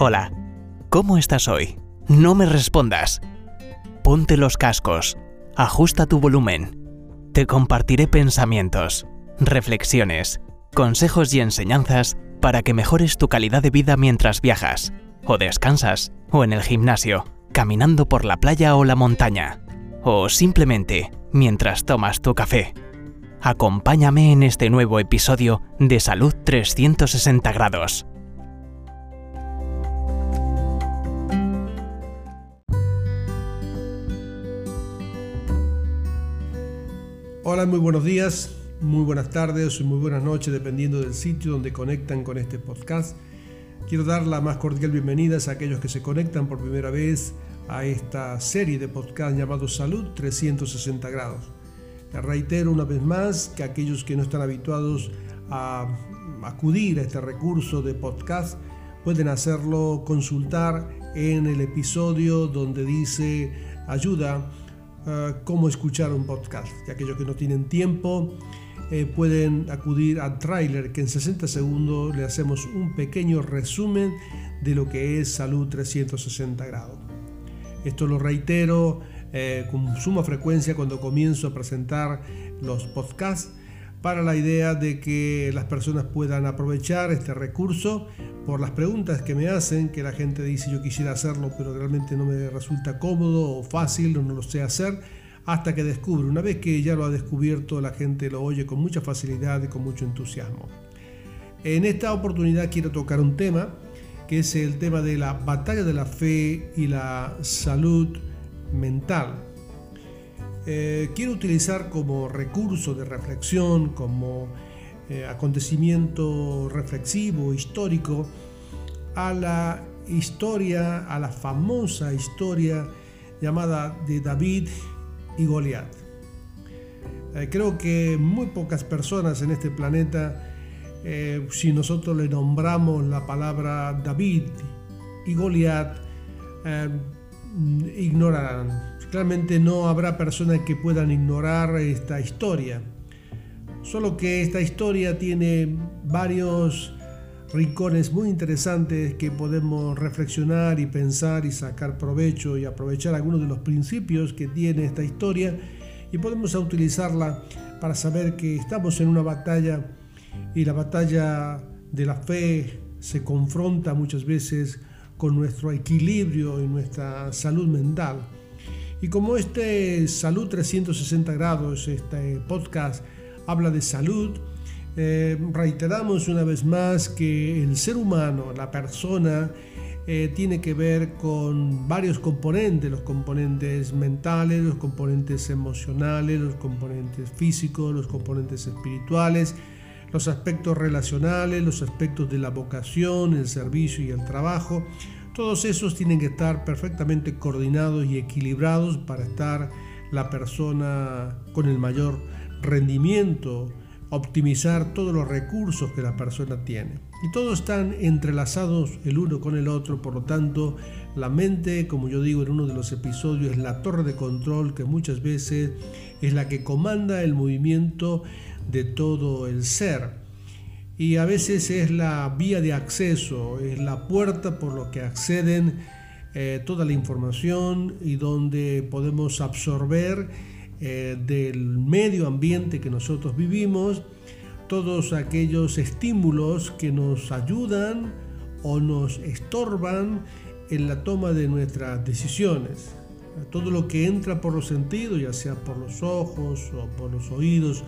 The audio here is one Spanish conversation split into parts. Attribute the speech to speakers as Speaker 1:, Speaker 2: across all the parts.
Speaker 1: Hola, ¿cómo estás hoy? No me respondas. Ponte los cascos, ajusta tu volumen. Te compartiré pensamientos, reflexiones, consejos y enseñanzas para que mejores tu calidad de vida mientras viajas, o descansas, o en el gimnasio, caminando por la playa o la montaña, o simplemente mientras tomas tu café. Acompáñame en este nuevo episodio de Salud 360 grados.
Speaker 2: Hola, muy buenos días, muy buenas tardes o muy buenas noches, dependiendo del sitio donde conectan con este podcast. Quiero dar la más cordial bienvenida a aquellos que se conectan por primera vez a esta serie de podcast llamado Salud 360 grados. Les reitero una vez más que aquellos que no están habituados a acudir a este recurso de podcast pueden hacerlo consultar en el episodio donde dice ayuda Ah, cómo escuchar un podcast. Y aquellos que no tienen tiempo eh, pueden acudir a Trailer, que en 60 segundos le hacemos un pequeño resumen de lo que es Salud 360 grados. Esto lo reitero eh, con suma frecuencia cuando comienzo a presentar los podcasts para la idea de que las personas puedan aprovechar este recurso por las preguntas que me hacen, que la gente dice yo quisiera hacerlo, pero realmente no me resulta cómodo o fácil o no lo sé hacer, hasta que descubre. Una vez que ya lo ha descubierto, la gente lo oye con mucha facilidad y con mucho entusiasmo. En esta oportunidad quiero tocar un tema, que es el tema de la batalla de la fe y la salud mental. Eh, quiero utilizar como recurso de reflexión, como eh, acontecimiento reflexivo, histórico, a la historia, a la famosa historia llamada de David y Goliat. Eh, creo que muy pocas personas en este planeta, si nosotros le nombramos la palabra David y Goliat, ignorarán Claramente no habrá personas que puedan ignorar esta historia. Solo que esta historia tiene varios rincones muy interesantes que podemos reflexionar y pensar y sacar provecho y aprovechar algunos de los principios que tiene esta historia y podemos utilizarla para saber que estamos en una batalla y la batalla de la fe se confronta muchas veces con nuestro equilibrio y nuestra salud mental. Y como este Salud 360 grados, este podcast habla de salud, eh, reiteramos una vez más que el ser humano, la persona, eh, tiene que ver con varios componentes, los componentes mentales, los componentes emocionales, los componentes físicos, los componentes espirituales, los aspectos relacionales, los aspectos de la vocación, el servicio y el trabajo. Todos esos tienen que estar perfectamente coordinados y equilibrados para estar la persona con el mayor rendimiento, optimizar todos los recursos que la persona tiene. Y todos están entrelazados el uno con el otro, por lo tanto, la mente, como yo digo en uno de los episodios, es la torre de control que muchas veces es la que comanda el movimiento de todo el ser y a veces es la vía de acceso, es la puerta por lo que acceden eh, toda la información y donde podemos absorber eh, del medio ambiente que nosotros vivimos todos aquellos estímulos que nos ayudan o nos estorban en la toma de nuestras decisiones. Todo lo que entra por los sentidos, ya sea por los ojos o por los oídos,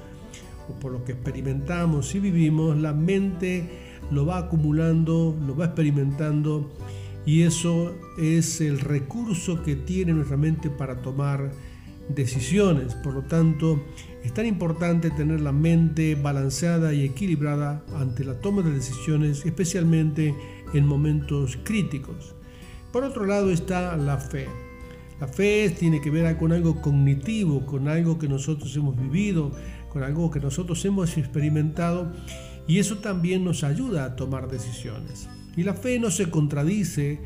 Speaker 2: por lo que experimentamos y vivimos, la mente lo va acumulando, lo va experimentando y eso es el recurso que tiene nuestra mente para tomar decisiones. Por lo tanto, es tan importante tener la mente balanceada y equilibrada ante la toma de decisiones, especialmente en momentos críticos. Por otro lado está la fe. La fe tiene que ver con algo cognitivo, con algo que nosotros hemos vivido, con algo que nosotros hemos experimentado y eso también nos ayuda a tomar decisiones. Y la fe no se contradice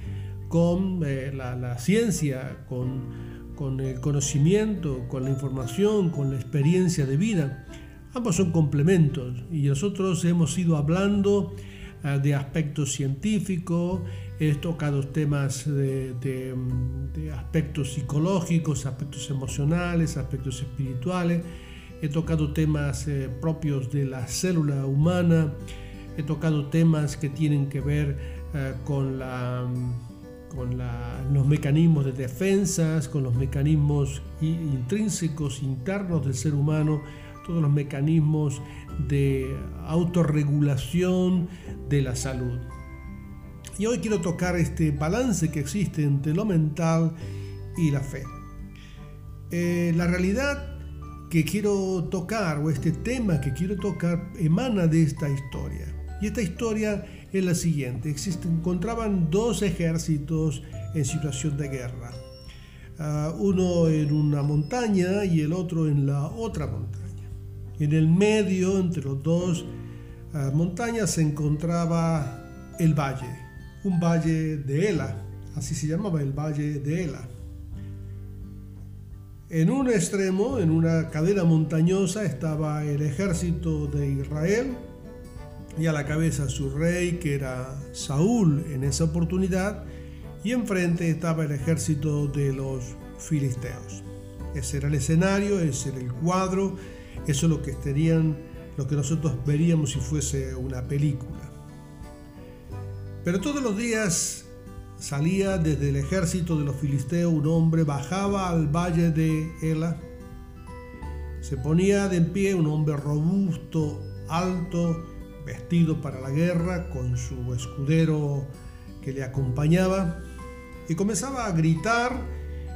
Speaker 2: con eh, la, ciencia, con, con el conocimiento, con la información, con la experiencia de vida. Ambos son complementos y nosotros hemos ido hablando eh, de aspectos científicos, he tocado temas de, aspectos psicológicos, aspectos emocionales, aspectos espirituales, he tocado temas eh, propios de la célula humana, he tocado temas que tienen que ver eh, con, con los mecanismos de defensas, con los mecanismos intrínsecos internos del ser humano, todos los mecanismos de autorregulación de la salud. Y hoy quiero tocar este balance que existe entre lo mental y la fe. Eh, la realidad que quiero tocar o este tema que quiero tocar emana de esta historia. Y esta historia es la siguiente. Se encontraban dos ejércitos en situación de guerra. Ah, uno en una montaña y el otro en la otra montaña. En el medio, entre los dos ah, montañas, se encontraba el valle, un valle de Ela, así se llamaba el valle de Ela. En un extremo, en una cadena montañosa, estaba el ejército de Israel y a la cabeza su rey, que era Saúl en esa oportunidad, y enfrente estaba el ejército de los filisteos. Ese era el escenario, ese era el cuadro, eso es lo que estarían, lo que nosotros veríamos si fuese una película. Pero todos los días salía desde el ejército de los filisteos un hombre, bajaba al valle de Ela, se ponía de pie un hombre robusto, alto, vestido para la guerra, con su escudero que le acompañaba, y comenzaba a gritar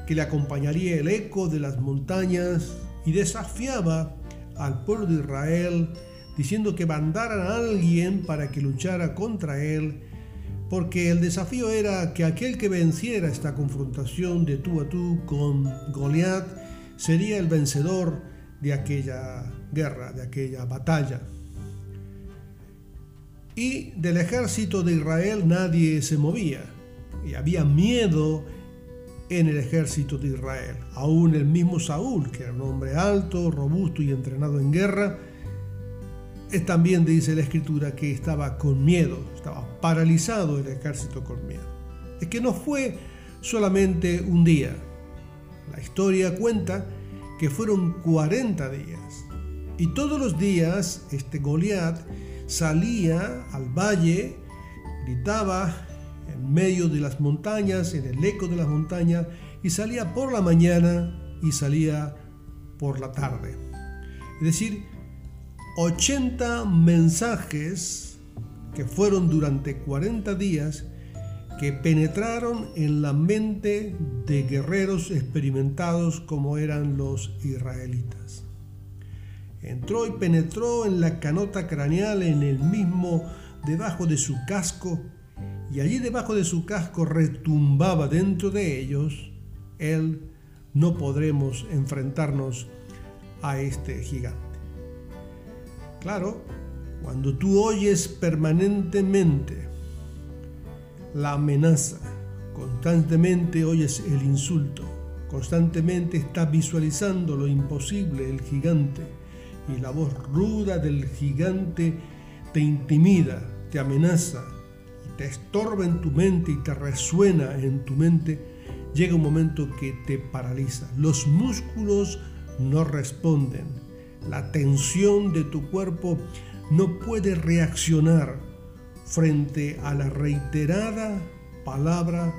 Speaker 2: que le acompañaría el eco de las montañas y desafiaba al pueblo de Israel diciendo que mandaran a alguien para que luchara contra él, porque el desafío era que aquel que venciera esta confrontación de tú a tú con Goliat sería el vencedor de aquella guerra, de aquella batalla. Y del ejército de Israel nadie se movía, y había miedo en el ejército de Israel. Aún el mismo Saúl, que era un hombre alto, robusto y entrenado en guerra, también dice la escritura que estaba con miedo, estaba paralizado el ejército con miedo. Es que no fue solamente un día. La historia cuenta que fueron 40 días. Y todos los días este Goliat salía al valle, gritaba, en medio de las montañas, en el eco de las montañas, y salía por la mañana y salía por la tarde. Es decir, 80 mensajes que fueron durante 40 días que penetraron en la mente de guerreros experimentados como eran los israelitas. Entró y penetró en la canota craneal en el mismo debajo de su casco y allí debajo de su casco retumbaba dentro de ellos, él no podremos enfrentarnos a este gigante. Claro, cuando tú oyes permanentemente la amenaza, constantemente oyes el insulto, constantemente estás visualizando lo imposible, el gigante, y la voz ruda del gigante te intimida, te amenaza, te estorba en tu mente y te resuena en tu mente, llega un momento que te paraliza. Los músculos no responden. La tensión de tu cuerpo no puede reaccionar frente a la reiterada palabra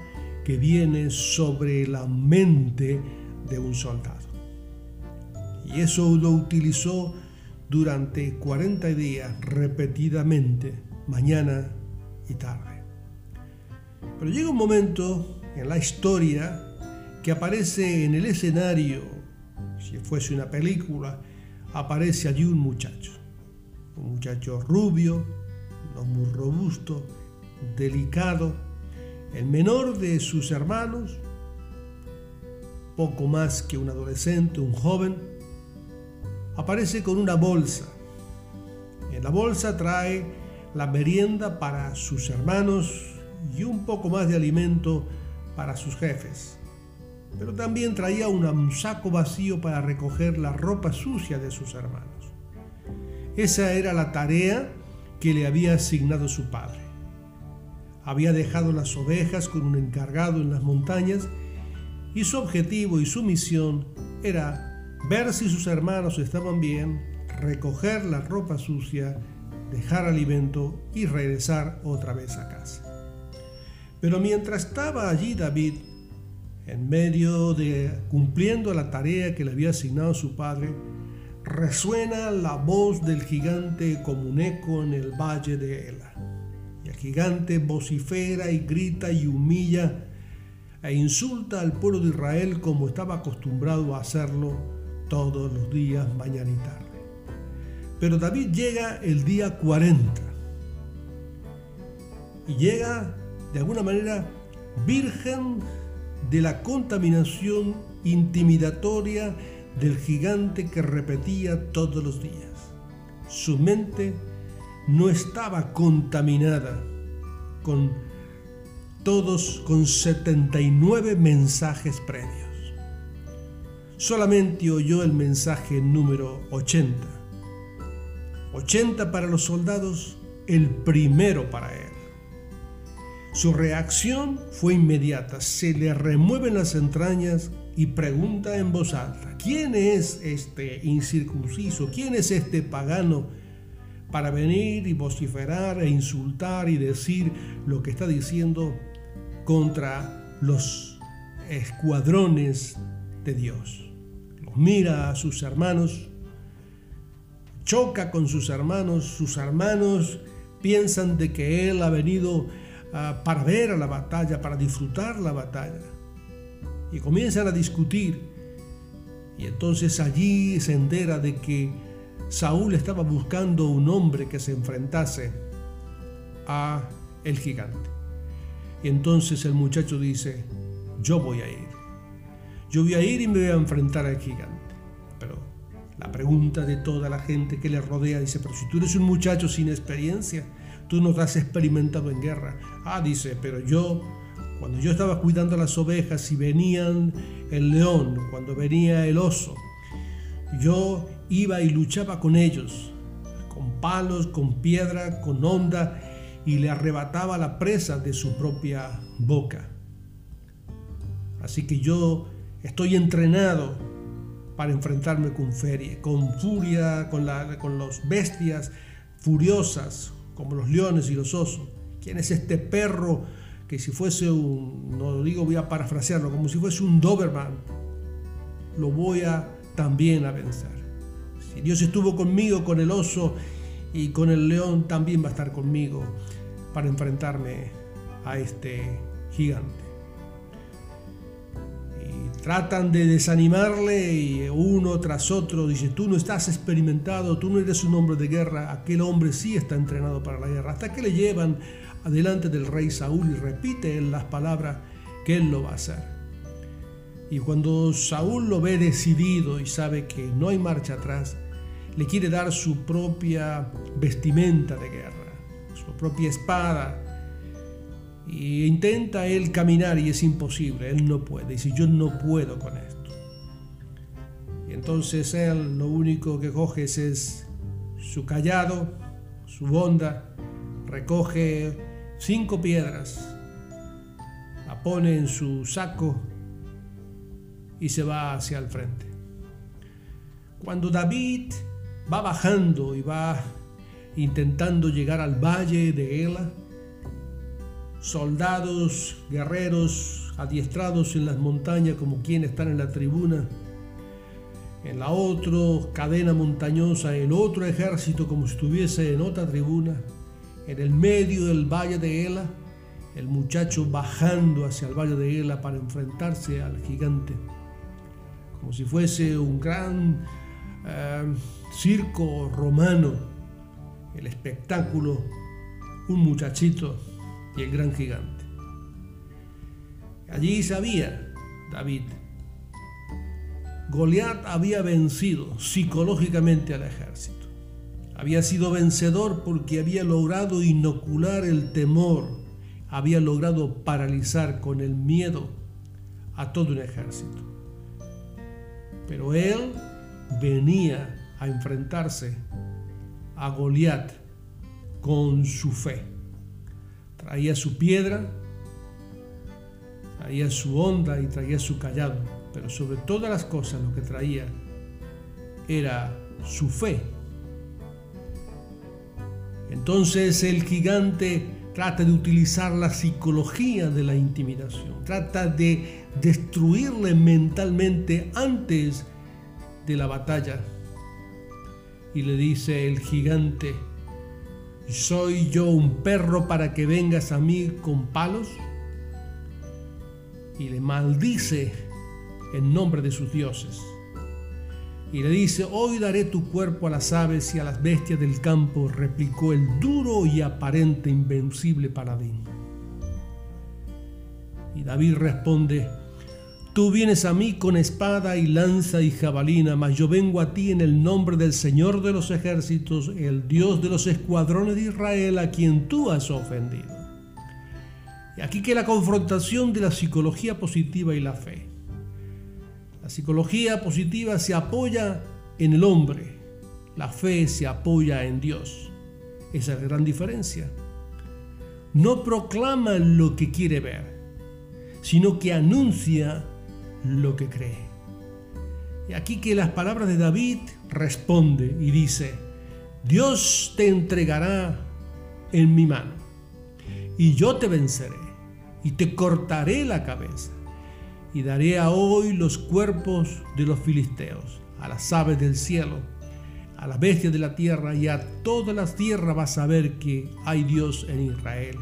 Speaker 2: que viene sobre la mente de un soldado. Y eso lo utilizó durante 40 días repetidamente, mañana y tarde. Pero llega un momento en la historia que aparece en el escenario, si fuese una película, aparece allí un muchacho. Un muchacho rubio, no muy robusto, delicado, el menor de sus hermanos, poco más que un adolescente, un joven, aparece con una bolsa. En la bolsa trae la merienda para sus hermanos y un poco más de alimento para sus jefes. Pero también traía un saco vacío para recoger la ropa sucia de sus hermanos. Esa era la tarea que le había asignado su padre. Había dejado las ovejas con un encargado en las montañas y su objetivo y su misión era ver si sus hermanos estaban bien, recoger la ropa sucia, dejar alimento y regresar otra vez a casa. Pero mientras estaba allí David, en medio de cumpliendo la tarea que le había asignado su padre, resuena la voz del gigante como un eco en el valle de Ela. Y el gigante vocifera y grita y humilla e insulta al pueblo de Israel como estaba acostumbrado a hacerlo todos los días, mañana y tarde. Pero David llega el día 40 y llega de alguna manera virgen de la contaminación intimidatoria del gigante que repetía todos los días. Su mente no estaba contaminada con todos con 79 mensajes previos. Solamente oyó el mensaje número 80. 80 para los soldados, el primero para él. Su reacción fue inmediata, se le remueven las entrañas y pregunta en voz alta, ¿quién es este incircunciso? ¿Quién es este pagano para venir y vociferar e insultar y decir lo que está diciendo contra los escuadrones de Dios? Mira a sus hermanos, choca con sus hermanos, sus hermanos piensan de que él ha venido para ver a la batalla, para disfrutar la batalla y comienzan a discutir. Y entonces allí se entera de que Saúl estaba buscando un hombre que se enfrentase a el gigante. Y entonces el muchacho dice, yo voy a ir. Yo voy a ir y me voy a enfrentar al gigante. Pero la pregunta de toda la gente que le rodea dice, pero si tú eres un muchacho sin experiencia, tú no te has experimentado en guerra. Ah, dice, pero yo cuando yo estaba cuidando las ovejas y venían el león, cuando venía el oso, yo iba y luchaba con ellos, con palos, con piedra, con onda, y le arrebataba la presa de su propia boca. Así que yo estoy entrenado para enfrentarme con feria, con furia, con, con los bestias furiosas, como los leones y los osos. ¿Quién es este perro que si fuese un, no digo, voy a parafrasearlo, como si fuese un Doberman, lo voy a también a vencer. Si Dios estuvo conmigo con el oso y con el león, también va a estar conmigo para enfrentarme a este gigante. Tratan de desanimarle y uno tras otro dice, tú no estás experimentado, tú no eres un hombre de guerra, aquel hombre sí está entrenado para la guerra. Hasta que le llevan adelante del rey Saúl y repite las palabras que él lo va a hacer. Y cuando Saúl lo ve decidido y sabe que no hay marcha atrás, le quiere dar su propia vestimenta de guerra, su propia espada. Y intenta él caminar y es imposible, él no puede. Dice, yo no puedo con esto. Y entonces él lo único que coge es, su callado, su bonda, recoge cinco piedras, la pone en su saco y se va hacia el frente. Cuando David va bajando y va intentando llegar al valle de Ela, soldados, guerreros adiestrados en las montañas como quienes están en la tribuna, en la otra cadena montañosa, el otro ejército como si estuviese en otra tribuna, en el medio del valle de Ela, el muchacho bajando hacia el valle de Ela para enfrentarse al gigante, como si fuese un gran eh, circo romano, el espectáculo, un muchachito el gran gigante. Allí sabía David, Goliat había vencido psicológicamente al ejército. Había sido vencedor porque había logrado inocular el temor, había logrado paralizar con el miedo a todo un ejército. Pero él venía a enfrentarse a Goliat con su fe. Traía su piedra, traía su onda y traía su callado, pero sobre todas las cosas lo que traía era su fe. Entonces el gigante trata de utilizar la psicología de la intimidación, trata de destruirle mentalmente antes de la batalla. Y le dice el gigante, ¿soy yo un perro para que vengas a mí con palos? Y le maldice en nombre de sus dioses. Y le dice, hoy daré tu cuerpo a las aves y a las bestias del campo, replicó el duro y aparente invencible paladín. Y David responde, Tú vienes a mí con espada y lanza y jabalina, mas yo vengo a ti en el nombre del Señor de los ejércitos, el Dios de los escuadrones de Israel, a quien tú has ofendido. Y aquí que la confrontación de la psicología positiva y la fe. La psicología positiva se apoya en el hombre, la fe se apoya en Dios. Esa es la gran diferencia. No proclama lo que quiere ver, sino que anuncia lo que cree. Y aquí que las palabras de David responde y dice, Dios te entregará en mi mano, y yo te venceré, y te cortaré la cabeza, y daré a hoy los cuerpos de los filisteos, a las aves del cielo, a las bestias de la tierra, y a todas las tierras vas a ver que hay Dios en Israel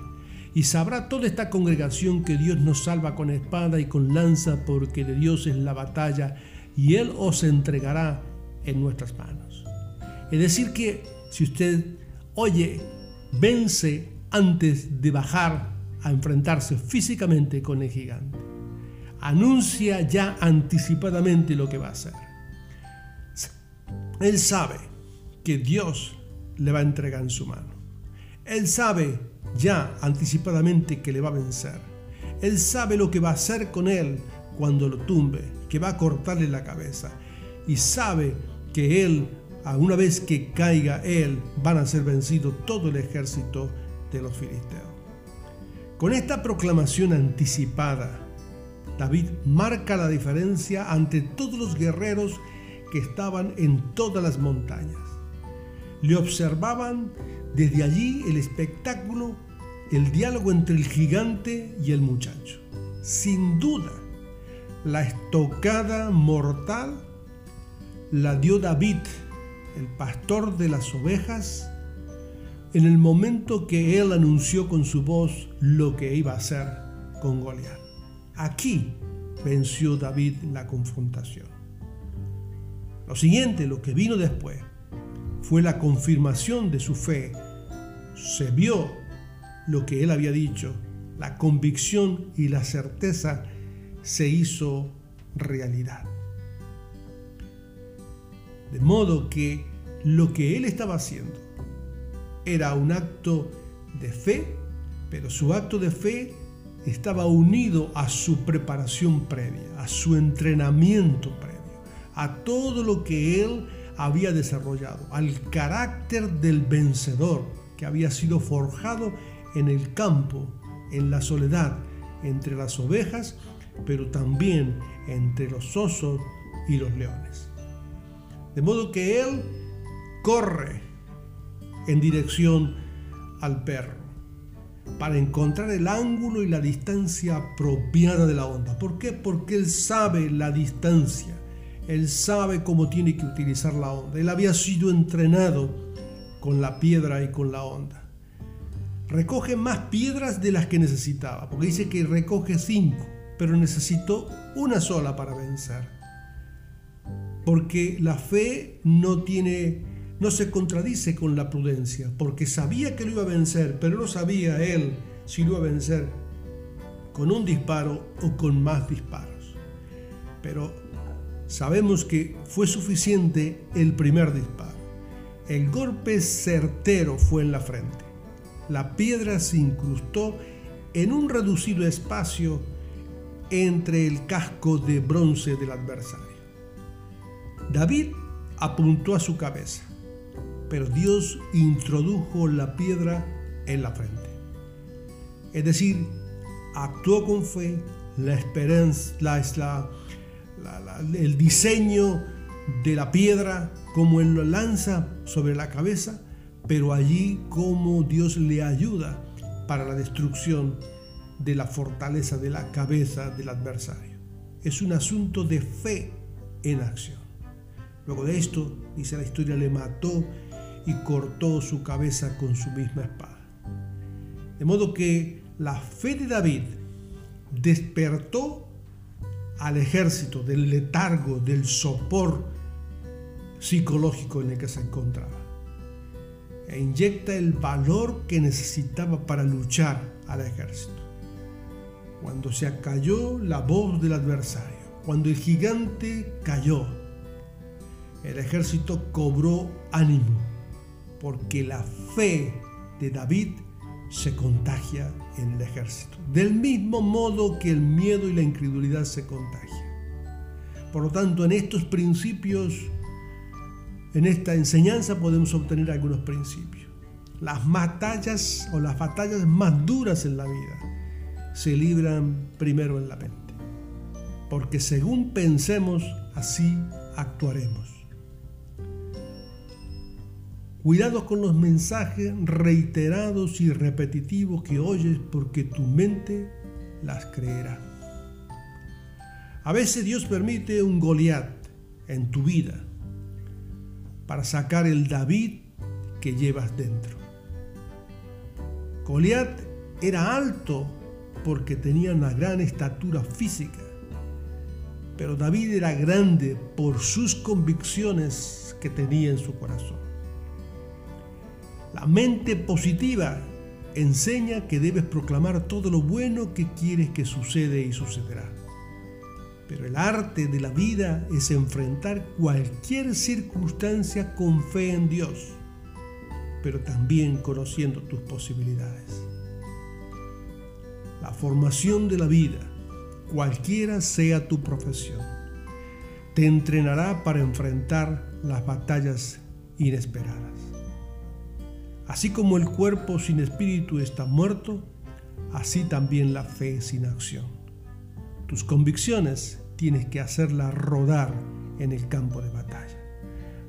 Speaker 2: y sabrá toda esta congregación que Dios nos salva con espada y con lanza, porque de Dios es la batalla, y Él os entregará en nuestras manos. Es decir, que si usted oye, vence antes de bajar a enfrentarse físicamente con el gigante. Anuncia ya anticipadamente lo que va a hacer. Él sabe que Dios le va a entregar en su mano. Él sabe ya anticipadamente que le va a vencer. Él sabe lo que va a hacer con él cuando lo tumbe, que va a cortarle la cabeza. Y sabe que él, a una vez que caiga él, van a ser vencidos todo el ejército de los filisteos. Con esta proclamación anticipada, David marca la diferencia ante todos los guerreros que estaban en todas las montañas. Le observaban desde allí el espectáculo, el diálogo entre el gigante y el muchacho. Sin duda, la estocada mortal la dio David, el pastor de las ovejas, en el momento que él anunció con su voz lo que iba a hacer con Goliat. Aquí venció David la confrontación. Lo siguiente, lo que vino después, fue la confirmación de su fe se vio lo que él había dicho, la convicción y la certeza se hizo realidad. De modo que lo que él estaba haciendo era un acto de fe, pero su acto de fe estaba unido a su preparación previa, a su entrenamiento previo, a todo lo que él había desarrollado, al carácter del vencedor, que había sido forjado en el campo, en la soledad, entre las ovejas, pero también entre los osos y los leones. De modo que él corre en dirección al perro para encontrar el ángulo y la distancia apropiada de la onda. ¿Por qué? Porque él sabe la distancia, él sabe cómo tiene que utilizar la onda. Él había sido entrenado con la piedra y con la onda. Recoge más piedras de las que necesitaba, porque dice que recoge cinco, pero necesitó una sola para vencer. Porque la fe no tiene, no se contradice con la prudencia, porque sabía que lo iba a vencer, pero no sabía él si lo iba a vencer con un disparo o con más disparos. Pero sabemos que fue suficiente el primer disparo. El golpe certero fue en la frente. La piedra se incrustó en un reducido espacio entre el casco de bronce del adversario. David apuntó a su cabeza pero Dios introdujo la piedra en la frente. Es decir, actuó con fe, la esperanza, la, el diseño de la piedra, como Él lo lanza sobre la cabeza, pero allí como Dios le ayuda para la destrucción de la fortaleza de la cabeza del adversario. Es un asunto de fe en acción. Luego de esto, dice la historia, le mató y cortó su cabeza con su misma espada. De modo que la fe de David despertó al ejército del letargo, del sopor psicológico en el que se encontraba. E inyecta el valor que necesitaba para luchar al ejército. Cuando se acalló la voz del adversario, cuando el gigante cayó, el ejército cobró ánimo, porque la fe de David se contagia en el ejército, del mismo modo que el miedo y la incredulidad se contagian. Por lo tanto, en estos principios, en esta enseñanza podemos obtener algunos principios. Las batallas o las batallas más duras en la vida se libran primero en la mente, porque según pensemos, así actuaremos. Cuidado con los mensajes reiterados y repetitivos que oyes porque tu mente las creerá. A veces Dios permite un Goliat en tu vida para sacar el David que llevas dentro. Goliat era alto porque tenía una gran estatura física, pero David era grande por sus convicciones que tenía en su corazón. La mente positiva enseña que debes proclamar todo lo bueno que quieres que sucede y sucederá. Pero el arte de la vida es enfrentar cualquier circunstancia con fe en Dios, pero también conociendo tus posibilidades. La formación de la vida, cualquiera sea tu profesión, te entrenará para enfrentar las batallas inesperadas. Así como el cuerpo sin espíritu está muerto, así también la fe sin acción. Tus convicciones tienes que hacerlas rodar en el campo de batalla.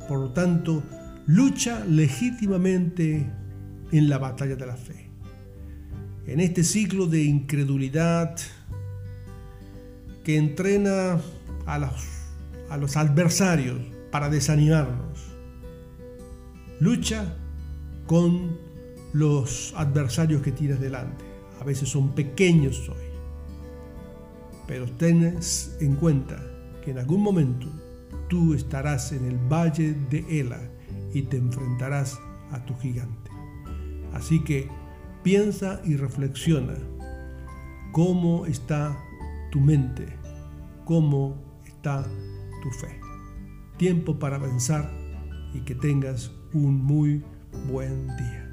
Speaker 2: Por lo tanto, lucha legítimamente en la batalla de la fe. En este ciclo de incredulidad que entrena a los, adversarios para desanimarnos, lucha con los adversarios que tienes delante. A veces son pequeños hoy. Pero tenés en cuenta que en algún momento tú estarás en el valle de Ela y te enfrentarás a tu gigante. Así que piensa y reflexiona cómo está tu mente, cómo está tu fe. Tiempo para pensar y que tengas un muy buen día.